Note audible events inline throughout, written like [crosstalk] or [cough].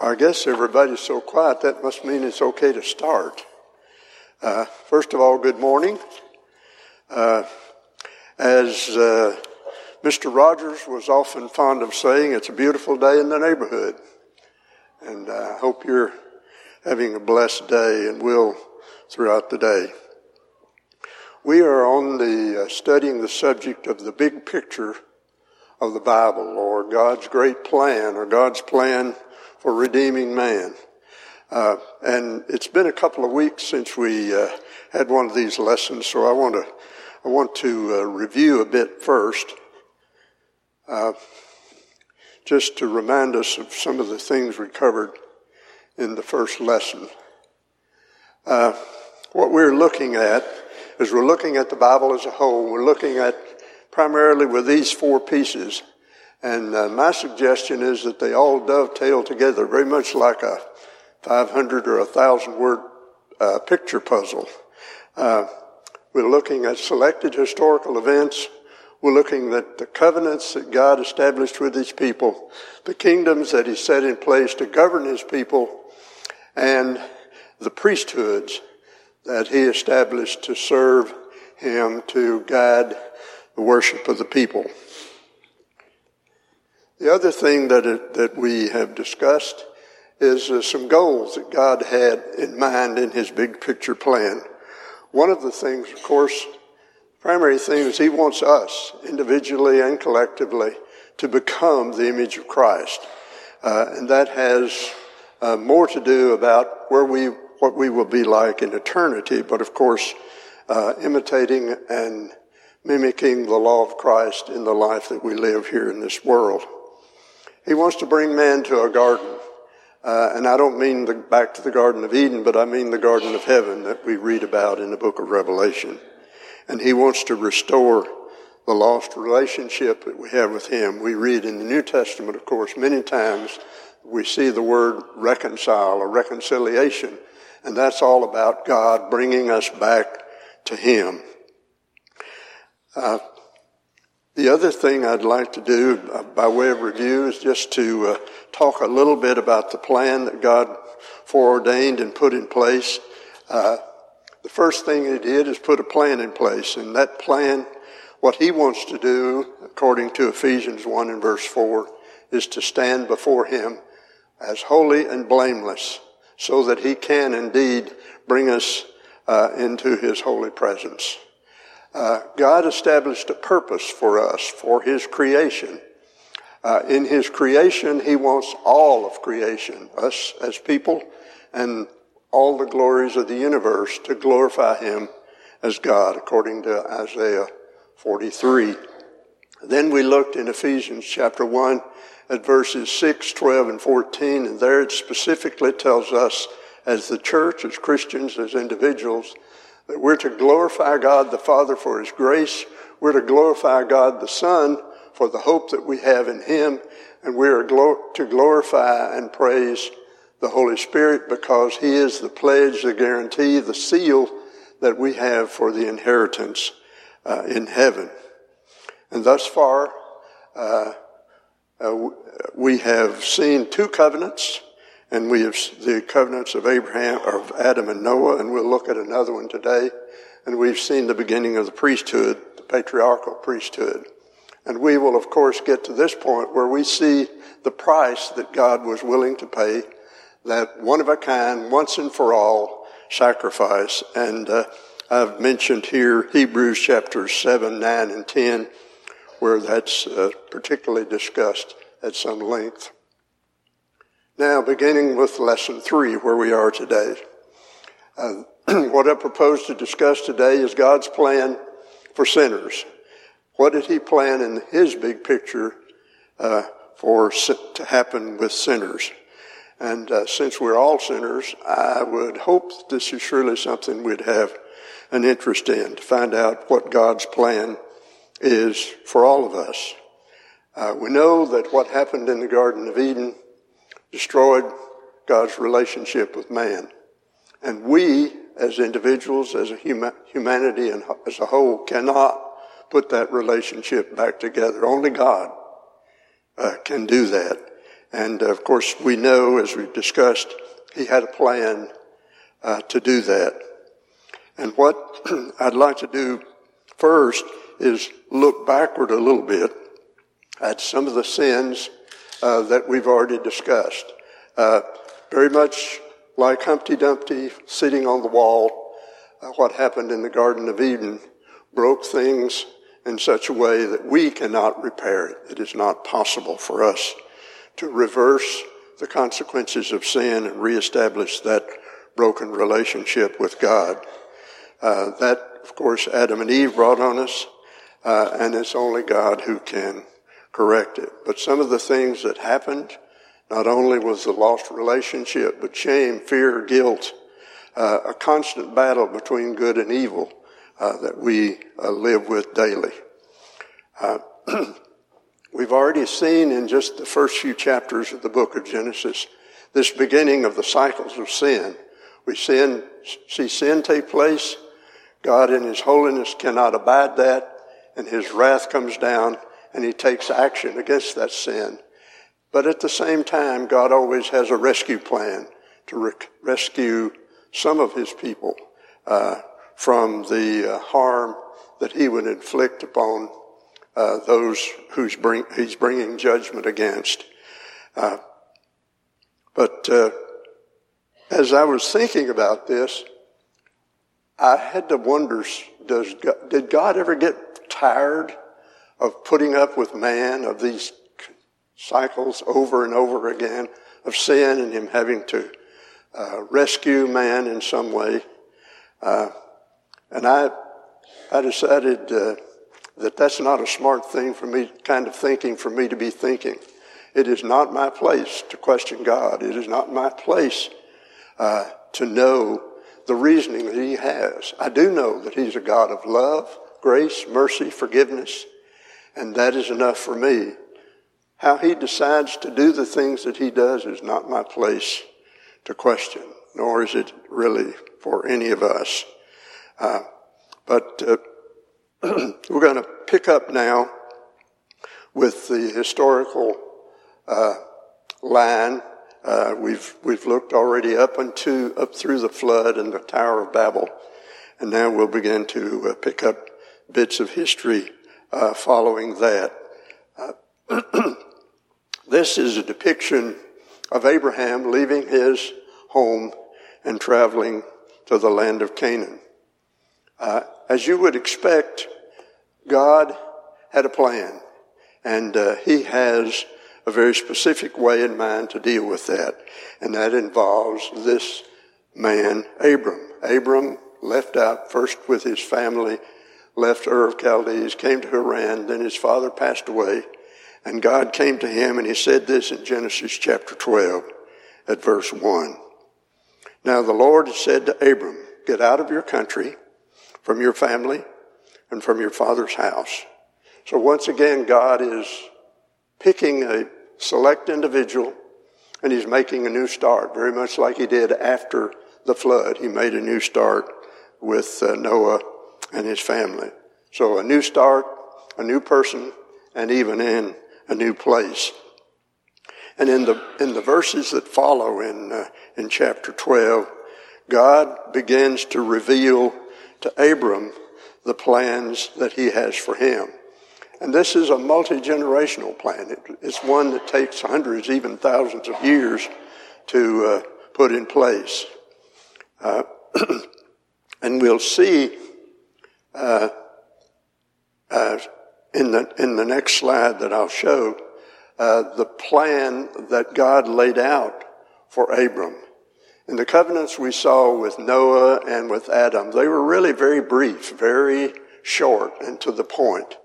I guess everybody's so quiet, that must mean it's okay to start. Uh, first of all, good morning. Uh, as uh, Mr. Rogers was often fond of saying, it's a beautiful day in the neighborhood. And I hope you're having a blessed day and will throughout the day. We are on the uh, studying the subject of the big picture of the Bible or God's great plan or God's plan for redeeming man. Uh, and it's been a couple of weeks since we uh, had one of these lessons, so I want to I want to uh, review a bit first, uh, just to remind us of some of the things we covered in the first lesson. Uh, what we're looking at is we're looking at the Bible as a whole. We're looking at primarily with these four pieces and uh, my suggestion is that they all dovetail together very much like a 500 or a 1,000 word uh, picture puzzle. Uh, we're looking at selected historical events. We're looking at the covenants that God established with his people, the kingdoms that he set in place to govern his people, and the priesthoods that he established to serve him to guide the worship of the people. The other thing that, it, that we have discussed is uh, some goals that God had in mind in his big picture plan. One of the things, of course, primary thing is he wants us, individually and collectively, to become the image of Christ. Uh, and that has uh, more to do about where we, what we will be like in eternity, but of course, uh, imitating and mimicking the law of Christ in the life that we live here in this world. He wants to bring man to a garden. Uh, and I don't mean the, back to the Garden of Eden, but I mean the Garden of Heaven that we read about in the book of Revelation. And he wants to restore the lost relationship that we have with him. We read in the New Testament, of course, many times we see the word reconcile or reconciliation. And that's all about God bringing us back to him. Uh, the other thing I'd like to do uh, by way of review is just to uh, talk a little bit about the plan that God foreordained and put in place. Uh, the first thing He did is put a plan in place, and that plan, what He wants to do, according to Ephesians 1 and verse 4, is to stand before Him as holy and blameless, so that He can indeed bring us uh, into His holy presence. Uh, God established a purpose for us, for His creation. Uh, in His creation, He wants all of creation, us as people, and all the glories of the universe to glorify Him as God, according to Isaiah 43. Then we looked in Ephesians chapter 1 at verses 6, 12, and 14, and there it specifically tells us as the church, as Christians, as individuals, that we're to glorify God the Father for His grace. We're to glorify God the Son for the hope that we have in Him. And we are to glorify and praise the Holy Spirit because He is the pledge, the guarantee, the seal that we have for the inheritance uh, in heaven. And thus far, uh, uh, we have seen two covenants and we have the covenants of Abraham, of Adam and Noah, and we'll look at another one today. And we've seen the beginning of the priesthood, the patriarchal priesthood. And we will, of course, get to this point where we see the price that God was willing to pay, that one of a kind, once and for all sacrifice. And uh, I've mentioned here Hebrews chapters 7, 9, and 10, where that's uh, particularly discussed at some length. Now, beginning with lesson three, where we are today. Uh, [clears throat] what I propose to discuss today is God's plan for sinners. What did He plan in His big picture uh, for to happen with sinners? And uh, since we're all sinners, I would hope this is surely something we'd have an interest in to find out what God's plan is for all of us. Uh, we know that what happened in the Garden of Eden destroyed God's relationship with man. And we, as individuals, as a huma- humanity and as a whole, cannot put that relationship back together. Only God uh, can do that. And of course, we know, as we've discussed, He had a plan uh, to do that. And what [clears throat] I'd like to do first is look backward a little bit at some of the sins uh, that we've already discussed. Uh, very much like Humpty Dumpty sitting on the wall, uh, what happened in the Garden of Eden broke things in such a way that we cannot repair it. It is not possible for us to reverse the consequences of sin and reestablish that broken relationship with God. Uh, that, of course, Adam and Eve brought on us, uh, and it's only God who can correct it. But some of the things that happened, not only was the lost relationship, but shame, fear, guilt, uh, a constant battle between good and evil uh, that we uh, live with daily. Uh, [clears throat] we've already seen in just the first few chapters of the book of Genesis this beginning of the cycles of sin. We sin, see sin take place. God in His holiness cannot abide that, and His wrath comes down, and He takes action against that sin. But at the same time, God always has a rescue plan to rec- rescue some of His people uh, from the uh, harm that He would inflict upon uh, those who's bring, He's bringing judgment against. Uh, but uh, as I was thinking about this, I had to wonder, does God, did God ever get tired of putting up with man, of these cycles over and over again of sin and him having to uh, rescue man in some way? Uh, and I, I decided uh, that that's not a smart thing for me, kind of thinking for me to be thinking. It is not my place to question God. It is not my place uh, to know the reasoning that he has. I do know that he's a God of love, grace, mercy, forgiveness, and that is enough for me. How he decides to do the things that he does is not my place to question, nor is it really for any of us. Uh, but uh, [clears throat] we're going to pick up now with the historical uh, line uh, we've we've looked already up into up through the flood and the Tower of Babel, and now we'll begin to uh, pick up bits of history uh, following that. Uh, [clears throat] this is a depiction of Abraham leaving his home and traveling to the land of Canaan. Uh, as you would expect, God had a plan, and uh, He has a very specific way in mind to deal with that. And that involves this man, Abram. Abram left out first with his family, left Ur of Chaldees, came to Haran, then his father passed away. And God came to him and he said this in Genesis chapter 12 at verse 1. Now the Lord said to Abram, get out of your country, from your family, and from your father's house. So once again, God is picking a select individual, and he's making a new start, very much like he did after the flood. He made a new start with uh, Noah and his family. So a new start, a new person, and even in a new place. And in the in the verses that follow in uh, in chapter 12, God begins to reveal to Abram the plans that he has for him. And this is a multi generational plan. It, it's one that takes hundreds, even thousands of years to uh, put in place. Uh, [clears throat] and we'll see uh, uh, in, the, in the next slide that I'll show uh, the plan that God laid out for Abram. In the covenants we saw with Noah and with Adam, they were really very brief, very short, and to the point.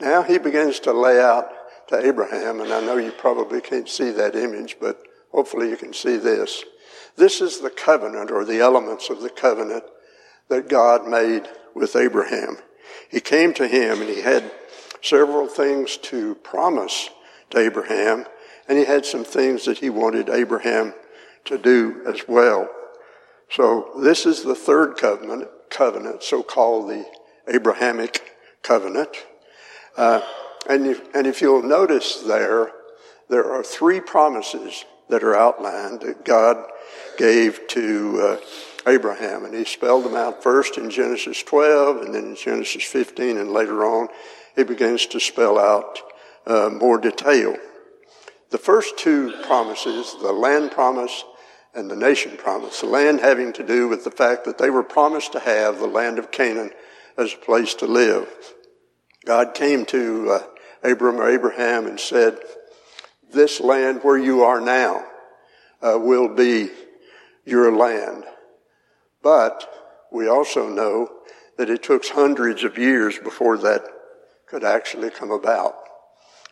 Now he begins to lay out to Abraham, and I know you probably can't see that image, but hopefully you can see this. This is the covenant or the elements of the covenant that God made with Abraham. He came to him and he had several things to promise to Abraham, and he had some things that he wanted Abraham to do as well. So this is the third covenant, covenant, so-called the Abrahamic covenant. Uh, and, if, and if you'll notice there, there are three promises that are outlined that God gave to uh, Abraham. And he spelled them out first in Genesis 12 and then in Genesis 15 and later on he begins to spell out uh, more detail. The first two promises, the land promise and the nation promise, the land having to do with the fact that they were promised to have the land of Canaan as a place to live. God came to uh, Abram or Abraham and said, this land where you are now uh, will be your land. But we also know that it took hundreds of years before that could actually come about.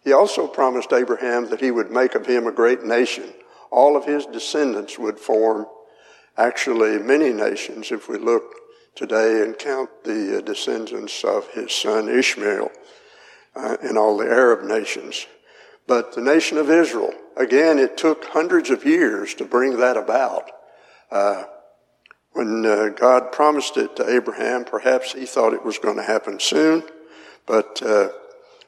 He also promised Abraham that he would make of him a great nation. All of his descendants would form actually many nations if we look today and count the uh, descendants of his son Ishmael uh, and all the Arab nations. But the nation of Israel, again, it took hundreds of years to bring that about. Uh, when uh, God promised it to Abraham, perhaps he thought it was going to happen soon, but uh,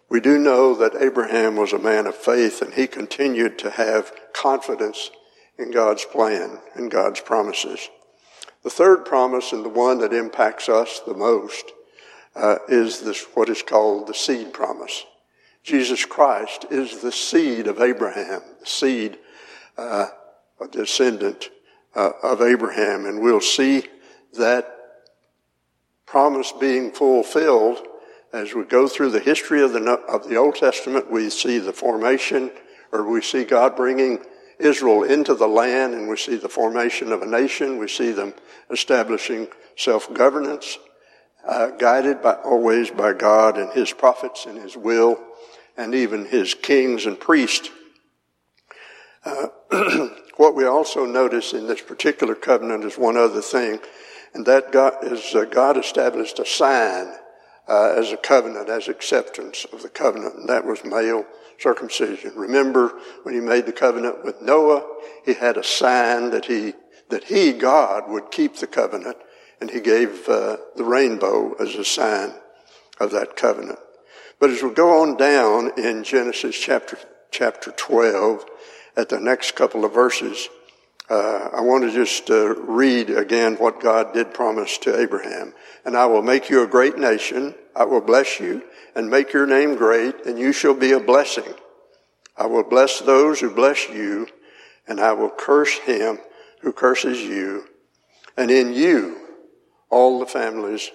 we do know that Abraham was a man of faith and he continued to have confidence in God's plan and God's promises. The third promise and the one that impacts us the most uh, is this what is called the seed promise. Jesus Christ is the seed of Abraham, the seed, uh, a descendant uh, of Abraham, and we'll see that promise being fulfilled as we go through the history of the of the Old Testament. We see the formation, or we see God bringing Israel into the land, and we see the formation of a nation. We see them establishing self-governance, uh, guided by always by God and His prophets and His will and even his kings and priests. Uh, [clears throat] what we also notice in this particular covenant is one other thing, and that God is uh, God established a sign uh, as a covenant, as acceptance of the covenant, and that was male circumcision. Remember when he made the covenant with Noah, he had a sign that he that he God would keep the covenant, and he gave uh, the rainbow as a sign of that covenant. But as we go on down in Genesis chapter, chapter 12, at the next couple of verses, uh, I want to just uh, read again what God did promise to Abraham. And I will make you a great nation. I will bless you and make your name great, and you shall be a blessing. I will bless those who bless you, and I will curse him who curses you. And in you, all the families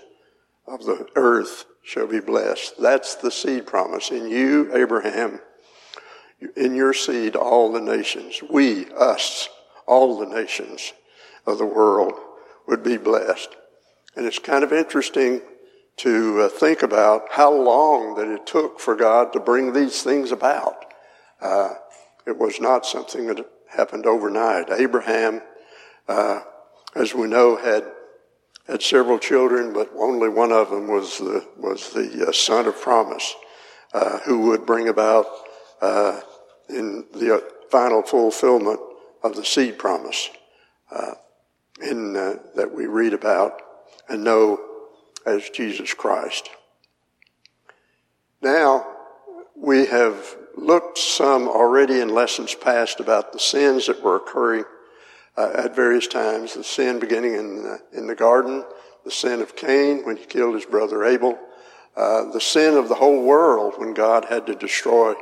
of the earth shall be blessed. That's the seed promise. In you, Abraham, in your seed, all the nations, we, us, all the nations of the world would be blessed. And it's kind of interesting to uh, think about how long that it took for God to bring these things about. Uh, it was not something that happened overnight. Abraham, uh, as we know, had had several children, but only one of them was the, was the uh, son of promise, uh, who would bring about in the uh, final fulfillment of the seed promise uh, in, uh, that we read about and know as Jesus Christ. Now, we have looked some already in lessons past about the sins that were occurring uh, at various times. The sin beginning in the, in the garden, the sin of Cain when he killed his brother Abel, uh, the sin of the whole world when God had to destroy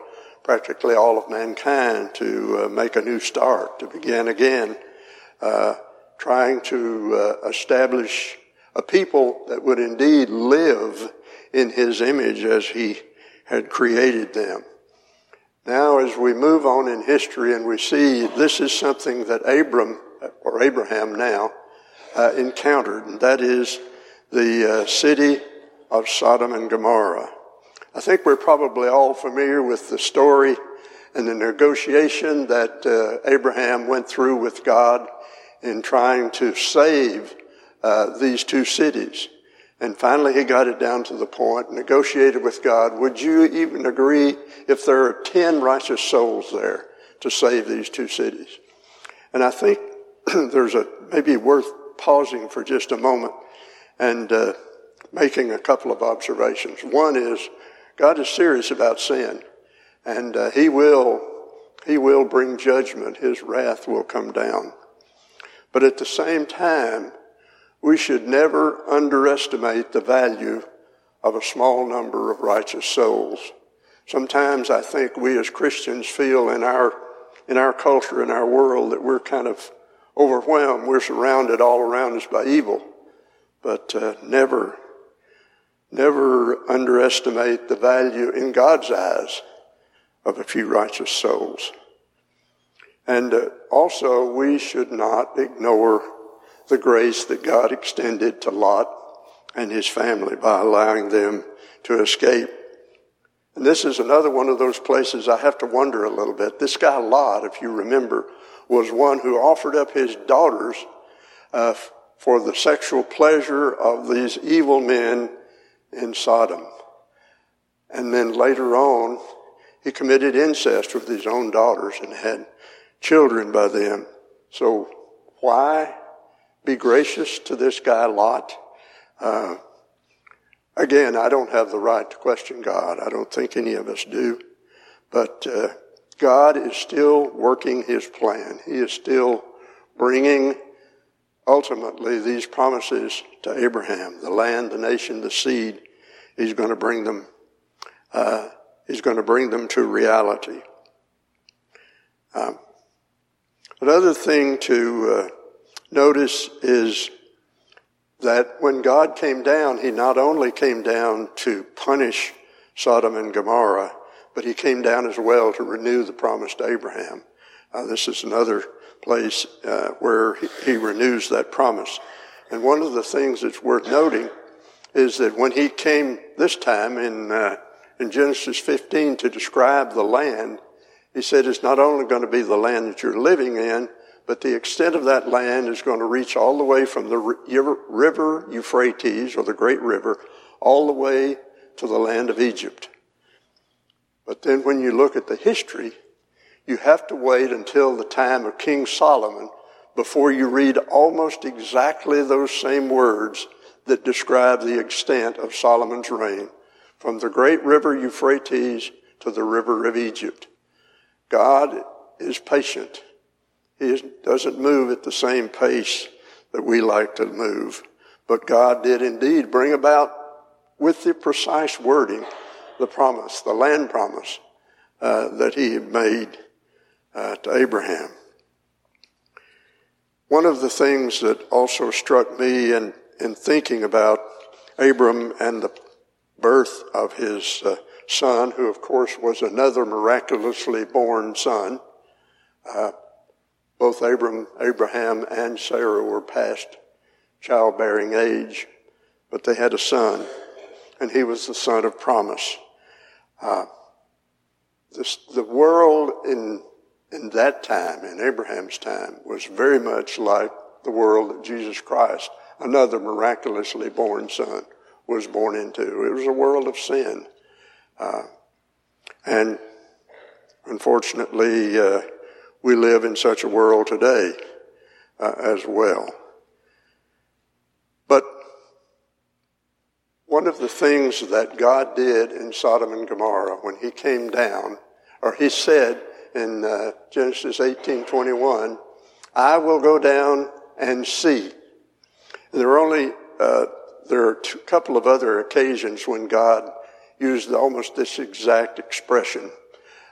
practically all of mankind to uh, make a new start, to begin again, uh, trying to uh, establish a people that would indeed live in his image as he had created them. Now, as we move on in history and we see this is something that Abram, or Abraham now, uh, encountered, and that is the uh, city of Sodom and Gomorrah. I think we're probably all familiar with the story and the negotiation that uh, Abraham went through with God in trying to save uh, these two cities. And finally, he got it down to the point, negotiated with God. Would you even agree if there are 10 righteous souls there to save these two cities? And I think [clears throat] there's a, maybe worth pausing for just a moment and uh, making a couple of observations. One is God is serious about sin, and uh, He will He will bring judgment. His wrath will come down. But at the same time, we should never underestimate the value of a small number of righteous souls. Sometimes I think we as Christians feel in our in our culture, in our world, that we're kind of overwhelmed. We're surrounded all around us by evil. But uh, never, never underestimate the value in God's eyes of a few righteous souls. And uh, also, we should not ignore the grace that God extended to Lot and his family by allowing them to escape. And this is another one of those places I have to wonder a little bit. This guy Lot, if you remember, was one who offered up his daughters uh, for the sexual pleasure of these evil men in Sodom. And then later on, he committed incest with his own daughters and had children by them. So why be gracious to this guy Lot? Uh, again, I don't have the right to question God. I don't think any of us do. But uh, God is still working his plan. He is still bringing ultimately these promises to Abraham the land, the nation, the seed. He's going to bring them, uh, he's going to bring them to reality. Um, another thing to uh, notice is that when God came down, he not only came down to punish Sodom and Gomorrah, but he came down as well to renew the promise to Abraham. Uh, this is another place uh, where he, he renews that promise. And one of the things that's worth noting is that when he came this time in, uh, in Genesis 15 to describe the land, he said it's not only going to be the land that you're living in, but the extent of that land is going to reach all the way from the river Euphrates, or the great river, all the way to the land of Egypt. But then when you look at the history, you have to wait until the time of King Solomon before you read almost exactly those same words that describe the extent of Solomon's reign from the great river Euphrates to the river of Egypt. God is patient. He doesn't move at the same pace that we like to move. But God did indeed bring about with the precise wording the promise, the land promise uh, that he had made uh, to Abraham. One of the things that also struck me in, in thinking about Abram and the birth of his uh, son, who of course was another miraculously born son, uh, both Abram, Abraham and Sarah were past childbearing age, but they had a son, and he was the son of promise. Uh, this, the world in, in that time, in Abraham's time, was very much like the world that Jesus Christ, another miraculously born son, was born into. It was a world of sin. Uh, and unfortunately, uh, we live in such a world today uh, as well. But one of the things that God did in Sodom and Gomorrah when he came down, or he said in uh, Genesis 18:21, "I will go down and see." And there are only uh, there are a couple of other occasions when God used almost this exact expression.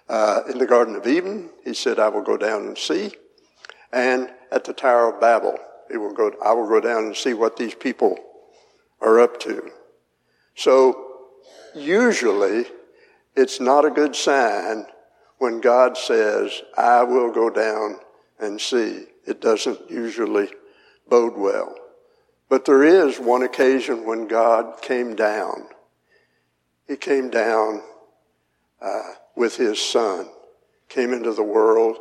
Uh, in the Garden of Eden, he said, "I will go down and see," and at the Tower of Babel, he will go. I will go down and see what these people are up to. So usually it's not a good sign when God says, I will go down and see. It doesn't usually bode well. But there is one occasion when God came down. He came down uh, with his son. came into the world,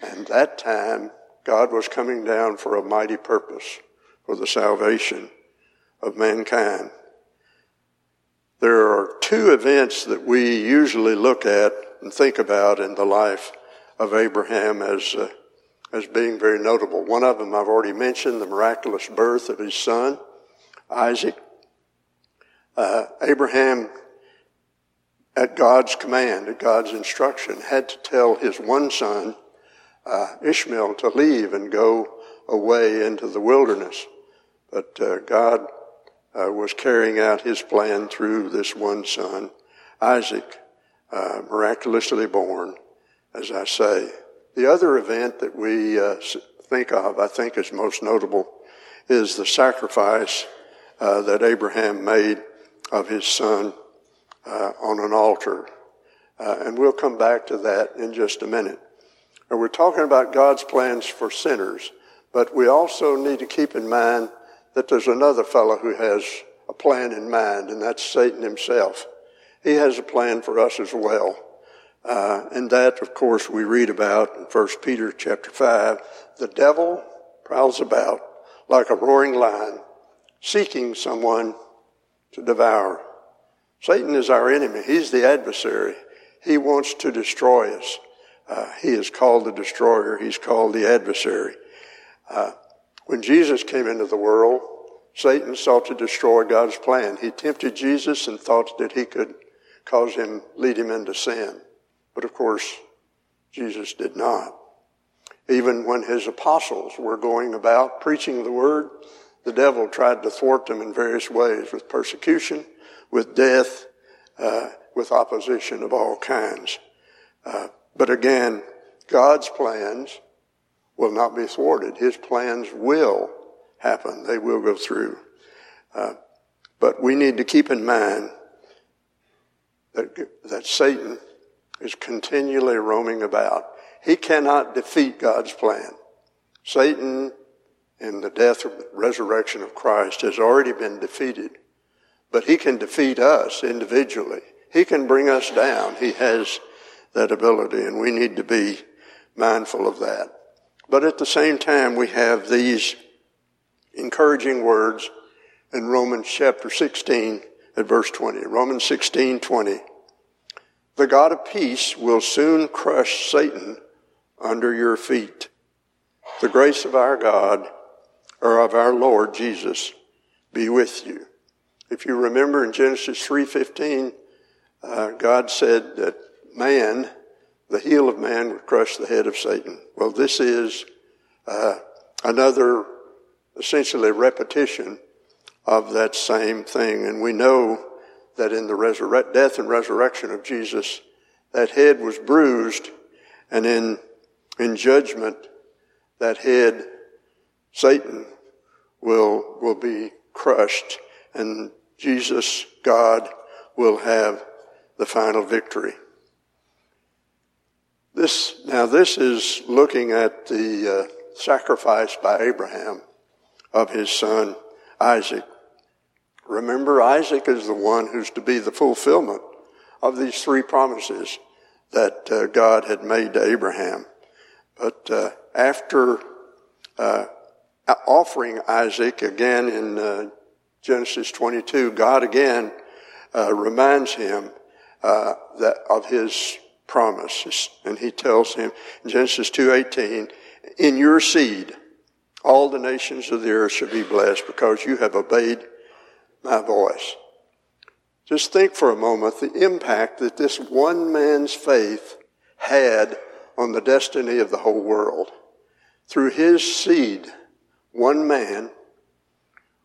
and that time God was coming down for a mighty purpose for the salvation of mankind. There are two events that we usually look at and think about in the life of Abraham as uh, as being very notable. One of them I've already mentioned, the miraculous birth of his son, Isaac. Uh, Abraham, at God's command, at God's instruction, had to tell his one son, uh, Ishmael, to leave and go away into the wilderness. But uh, God uh, was carrying out his plan through this one son, Isaac, uh, miraculously born, as I say. The other event that we uh, think of, I think is most notable, is the sacrifice uh, that Abraham made of his son uh, on an altar. Uh, and we'll come back to that in just a minute. And we're talking about God's plans for sinners, but we also need to keep in mind that there's another fellow who has a plan in mind, and that's Satan himself. He has a plan for us as well. Uh, and that, of course, we read about in 1 Peter chapter 5. The devil prowls about like a roaring lion, seeking someone to devour. Satan is our enemy. He's the adversary. He wants to destroy us. Uh, he is called the destroyer. He's called the adversary. Uh, when Jesus came into the world, Satan sought to destroy God's plan. He tempted Jesus and thought that he could cause him, lead him into sin. But of course, Jesus did not. Even when his apostles were going about preaching the word, the devil tried to thwart them in various ways with persecution, with death, uh, with opposition of all kinds. Uh, but again, God's plans will not be thwarted. His plans will happen. They will go through. Uh, but we need to keep in mind that, that Satan is continually roaming about. He cannot defeat God's plan. Satan, in the death and resurrection of Christ, has already been defeated. But he can defeat us individually. He can bring us down. He has that ability, and we need to be mindful of that. But at the same time, we have these encouraging words in Romans chapter 16 at verse 20. Romans 16, 20. The God of peace will soon crush Satan under your feet. The grace of our God, or of our Lord Jesus, be with you. If you remember in Genesis 3.15, uh, God said that man, the heel of man would crush the head of Satan. Well, this is uh, another essentially repetition of that same thing. And we know that in the resurre- death and resurrection of Jesus, that head was bruised, and in, in judgment, that head, Satan, will, will be crushed, and Jesus, God, will have the final victory. This, now this is looking at the uh, sacrifice by Abraham of his son Isaac. Remember, Isaac is the one who's to be the fulfillment of these three promises that uh, God had made to Abraham. But uh, after uh, offering Isaac again in uh, Genesis 22, God again uh, reminds him uh, that of his promise, and He tells him in Genesis 2:18, "In your seed, all the nations of the earth shall be blessed, because you have obeyed my voice. Just think for a moment the impact that this one man's faith had on the destiny of the whole world. Through his seed, one man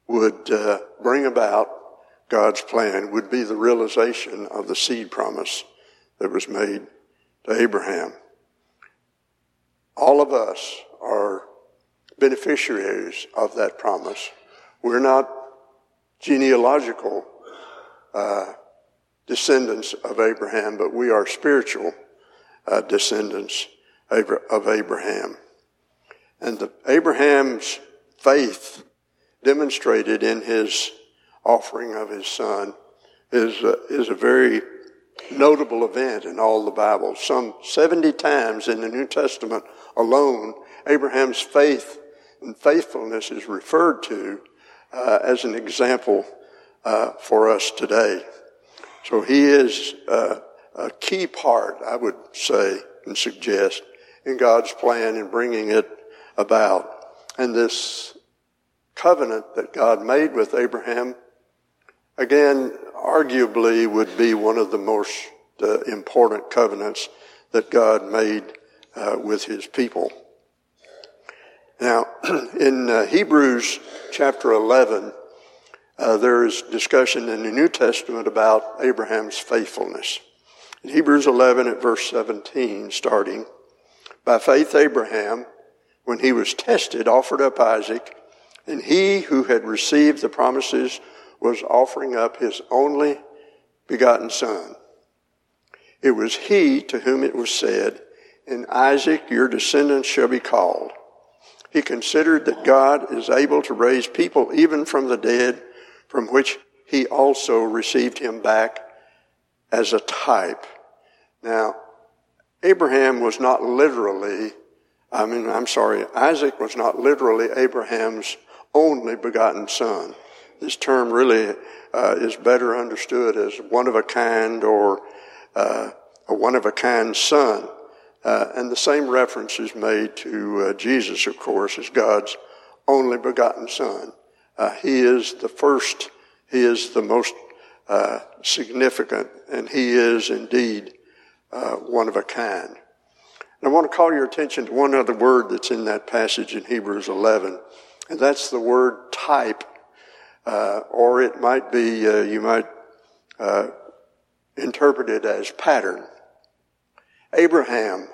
would uh, bring about God's plan, would be the realization of the seed promise that was made to Abraham. All of us are beneficiaries of that promise. We're not genealogical uh, descendants of Abraham, but we are spiritual uh, descendants of Abraham. And the, Abraham's faith demonstrated in his offering of his son is, uh, is a very notable event in all the Bible. Some 70 times in the New Testament alone, Abraham's faith and faithfulness is referred to uh, as an example uh, for us today. So he is uh, a key part, I would say and suggest, in God's plan in bringing it about. And this covenant that God made with Abraham, again, arguably would be one of the most uh, important covenants that God made uh, with his people. Now, [clears throat] in uh, Hebrews chapter 11, uh, there is discussion in the New Testament about Abraham's faithfulness. In Hebrews 11 at verse 17, starting, by faith Abraham, when he was tested, offered up Isaac, and he who had received the promises was offering up his only begotten son. It was he to whom it was said, In Isaac your descendants shall be called. He considered that God is able to raise people even from the dead, from which he also received him back as a type. Now, Abraham was not literally, I mean, I'm sorry, Isaac was not literally Abraham's only begotten son. This term really uh, is better understood as one of a kind or uh, a one of a kind son. Uh, and the same reference is made to uh, Jesus, of course, as God's only begotten Son. Uh, he is the first, He is the most uh, significant, and He is indeed uh, one of a kind. And I want to call your attention to one other word that's in that passage in Hebrews 11, and that's the word type, uh, or it might be, you might interpret it as pattern. Abraham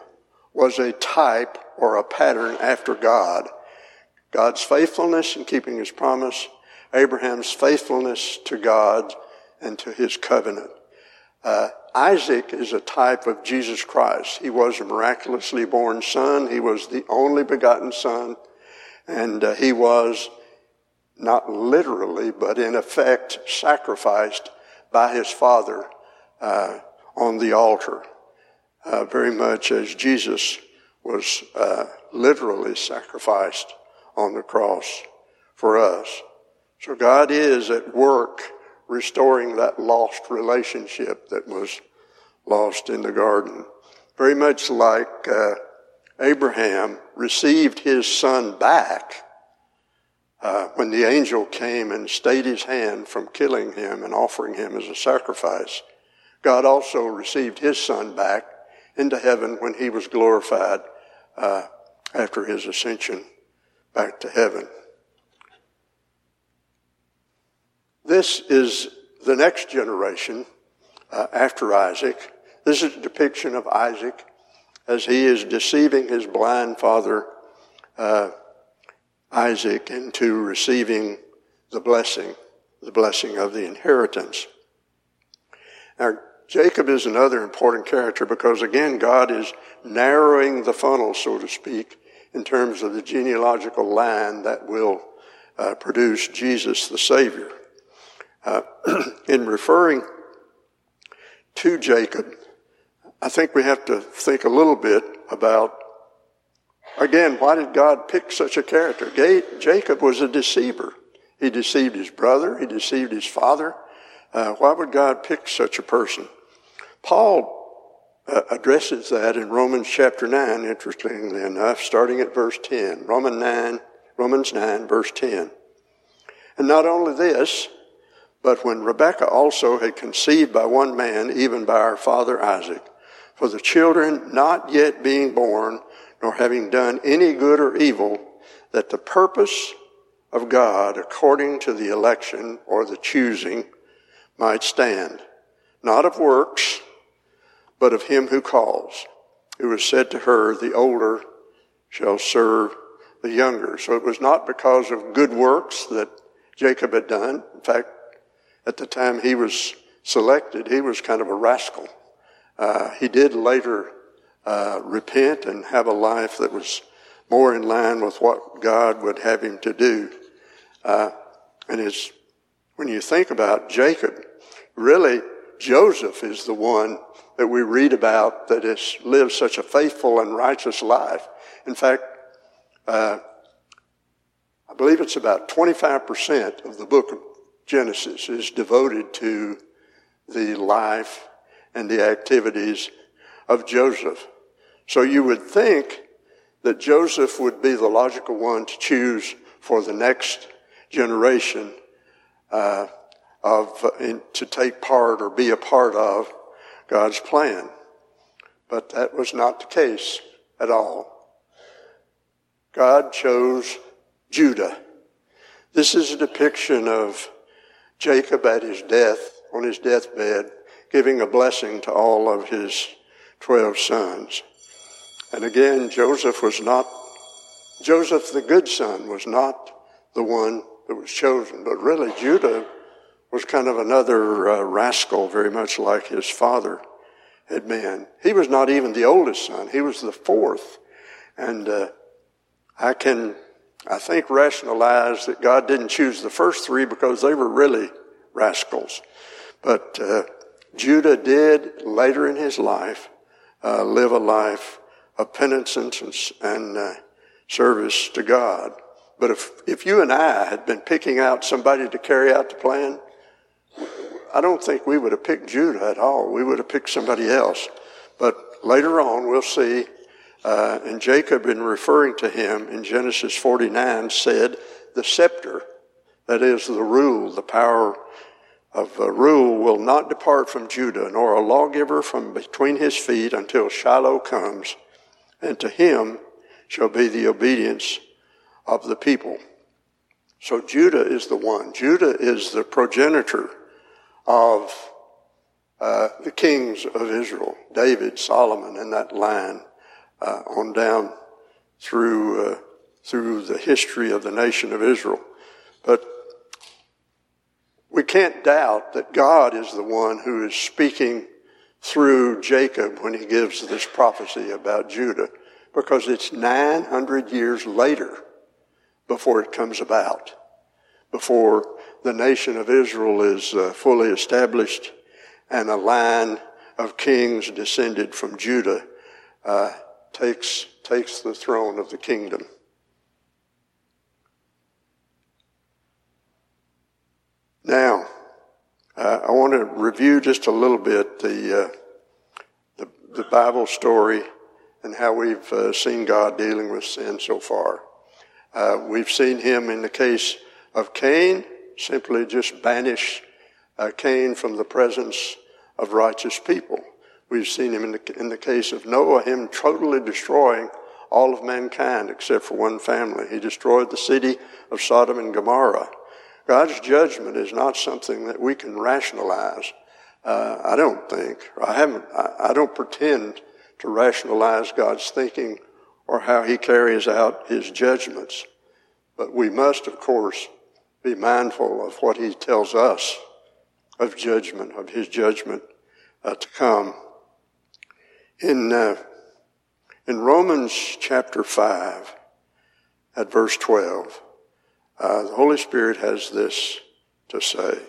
was a type or a pattern after God. God's faithfulness in keeping his promise, Abraham's faithfulness to God and to his covenant. Uh, Isaac is a type of Jesus Christ. He was a miraculously born son. He was the only begotten son. And uh, he was not literally, but in effect, sacrificed by his father uh, on the altar uh, very much as Jesus was uh, literally sacrificed on the cross for us. So God is at work restoring that lost relationship that was lost in the garden. Very much like uh, Abraham received his son back uh, when the angel came and stayed his hand from killing him and offering him as a sacrifice. God also received his son back into heaven when he was glorified uh, after his ascension back to heaven. This is the next generation uh, after Isaac. This is a depiction of Isaac as he is deceiving his blind father uh, Isaac into receiving the blessing, the blessing of the inheritance. Now, Jacob is another important character because again, God is narrowing the funnel, so to speak, in terms of the genealogical line that will uh, produce Jesus the Savior. Uh, [clears throat] in referring to Jacob, I think we have to think a little bit about, again, why did God pick such a character? Jacob was a deceiver. He deceived his brother. He deceived his father. Uh, why would God pick such a person? Paul uh, addresses that in Romans chapter 9, interestingly enough, starting at verse 10. Romans 9, Romans 9, verse 10. And not only this, but when Rebekah also had conceived by one man, even by our father Isaac, for the children not yet being born, nor having done any good or evil, that the purpose of God, according to the election or the choosing, might stand, not of works, but of him who calls, It was said to her, the older shall serve the younger. So it was not because of good works that Jacob had done. In fact, at the time he was selected, he was kind of a rascal. Uh, he did later uh, repent and have a life that was more in line with what God would have him to do. Uh, and it's, when you think about Jacob, really Joseph is the one that we read about that has lived such a faithful and righteous life. In fact, uh, I believe it's about 25% of the book of Genesis is devoted to the life and the activities of Joseph. So you would think that Joseph would be the logical one to choose for the next generation uh, of in, to take part or be a part of God's plan. But that was not the case at all. God chose Judah. This is a depiction of Jacob at his death, on his deathbed, giving a blessing to all of his 12 sons. And again, Joseph was not, Joseph the good son was not the one that was chosen, but really Judah was kind of another uh, rascal, very much like his father had been. He was not even the oldest son. He was the fourth. And, uh, I can, I think, rationalize that God didn't choose the first three because they were really rascals. But, uh, Judah did later in his life, uh, live a life of penitence and, and uh, service to God. But if, if you and I had been picking out somebody to carry out the plan, I don't think we would have picked Judah at all. We would have picked somebody else. But later on, we'll see, uh, and Jacob, in referring to him in Genesis 49, said, the scepter, that is the rule, the power of uh, rule, will not depart from Judah, nor a lawgiver from between his feet until Shiloh comes, and to him shall be the obedience of the people. So Judah is the one. Judah is the progenitor of uh, the kings of Israel, David, Solomon, and that line uh, on down through uh, through the history of the nation of Israel. But we can't doubt that God is the one who is speaking through Jacob when he gives this prophecy about Judah, because it's 900 years later before it comes about, before the nation of Israel is uh, fully established and a line of kings descended from Judah uh, takes, takes the throne of the kingdom. Now, uh, I want to review just a little bit the, uh, the, the, Bible story and how we've uh, seen God dealing with sin so far. Uh, we've seen him in the case of Cain, simply just banish uh, Cain from the presence of righteous people. We've seen him in the, in the case of Noah, him totally destroying all of mankind except for one family. He destroyed the city of Sodom and Gomorrah. God's judgment is not something that we can rationalize. Uh, I don't think, I haven't, I, I don't pretend to rationalize God's thinking or how he carries out his judgments. But we must, of course, be mindful of what he tells us of judgment, of his judgment uh, to come. In, uh, in Romans chapter 5, at verse 12, uh, the Holy Spirit has this to say.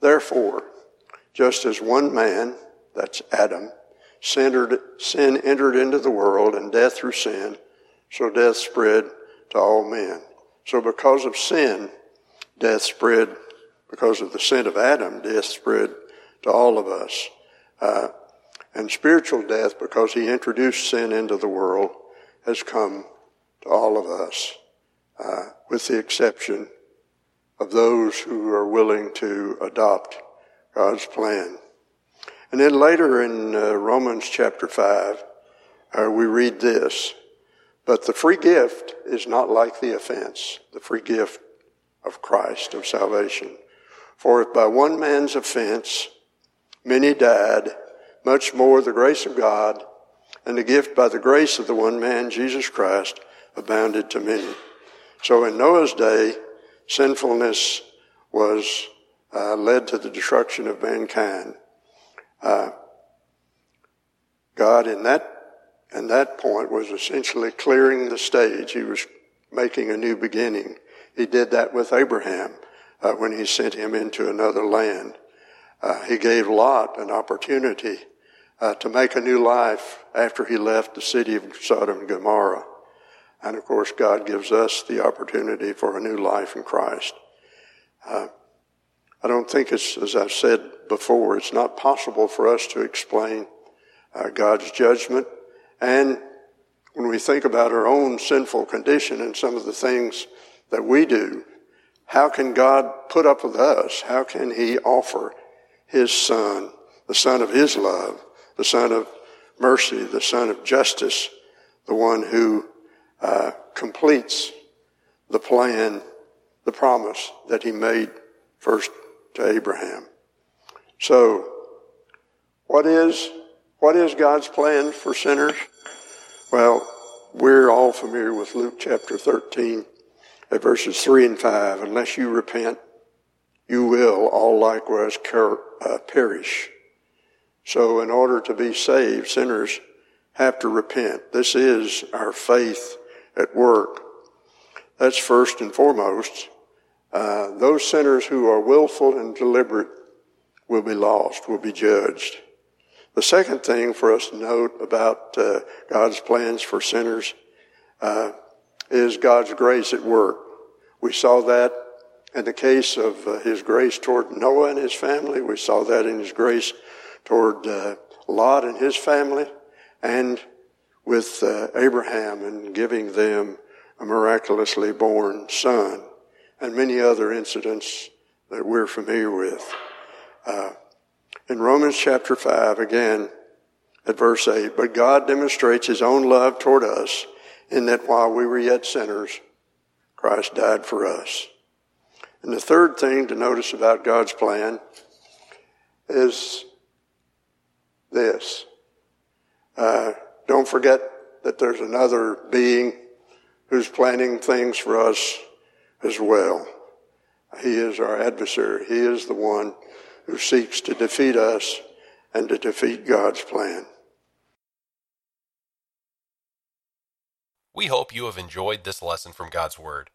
Therefore, just as one man, that's Adam, sin entered into the world and death through sin, so death spread to all men. So because of sin, death spread, because of the sin of Adam, death spread to all of us. Uh, and spiritual death, because he introduced sin into the world, has come to all of us, uh, with the exception of those who are willing to adopt God's plan. And then later in uh, Romans chapter 5, uh, we read this. But the free gift is not like the offense, the free gift of Christ, of salvation. For if by one man's offense many died, much more the grace of God and the gift by the grace of the one man, Jesus Christ, abounded to many. So in Noah's day, sinfulness was uh, led to the destruction of mankind. Uh, God, in that, in that point, was essentially clearing the stage. He was making a new beginning. He did that with Abraham uh, when he sent him into another land. Uh, he gave Lot an opportunity uh, to make a new life after he left the city of Sodom and Gomorrah. And of course, God gives us the opportunity for a new life in Christ. Uh, I don't think it's, as I've said before, it's not possible for us to explain uh, God's judgment. And when we think about our own sinful condition and some of the things that we do, how can God put up with us? How can He offer His Son, the Son of His love, the Son of mercy, the Son of justice, the one who uh, completes the plan, the promise that He made first to Abraham. So, what is what is God's plan for sinners? Well, we're all familiar with Luke chapter 13 at verses 3 and 5. Unless you repent, you will all likewise uh, perish. So in order to be saved, sinners have to repent. This is our faith at work. That's first and foremost. Uh, those sinners who are willful and deliberate will be lost, will be judged. The second thing for us to note about uh, God's plans for sinners uh, is God's grace at work. We saw that in the case of uh, His grace toward Noah and his family. We saw that in His grace toward uh, Lot and his family, and with uh, Abraham and giving them a miraculously born son, and many other incidents that we're familiar with. Uh, in Romans chapter 5, again, at verse 8, but God demonstrates his own love toward us in that while we were yet sinners, Christ died for us. And the third thing to notice about God's plan is this. Uh, don't forget that there's another being who's planning things for us as well. He is our adversary. He is the one who seeks to defeat us and to defeat God's plan. We hope you have enjoyed this lesson from God's Word.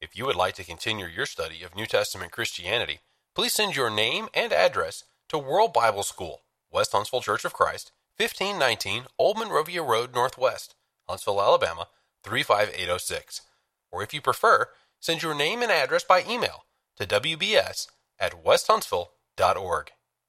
If you would like to continue your study of New Testament Christianity, please send your name and address to World Bible School, West Huntsville Church of Christ, 1519 Old Monrovia Road Northwest, Huntsville, Alabama 35806. Or if you prefer, send your name and address by email to wbs at westhuntsville.org.